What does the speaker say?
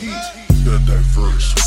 The diverse.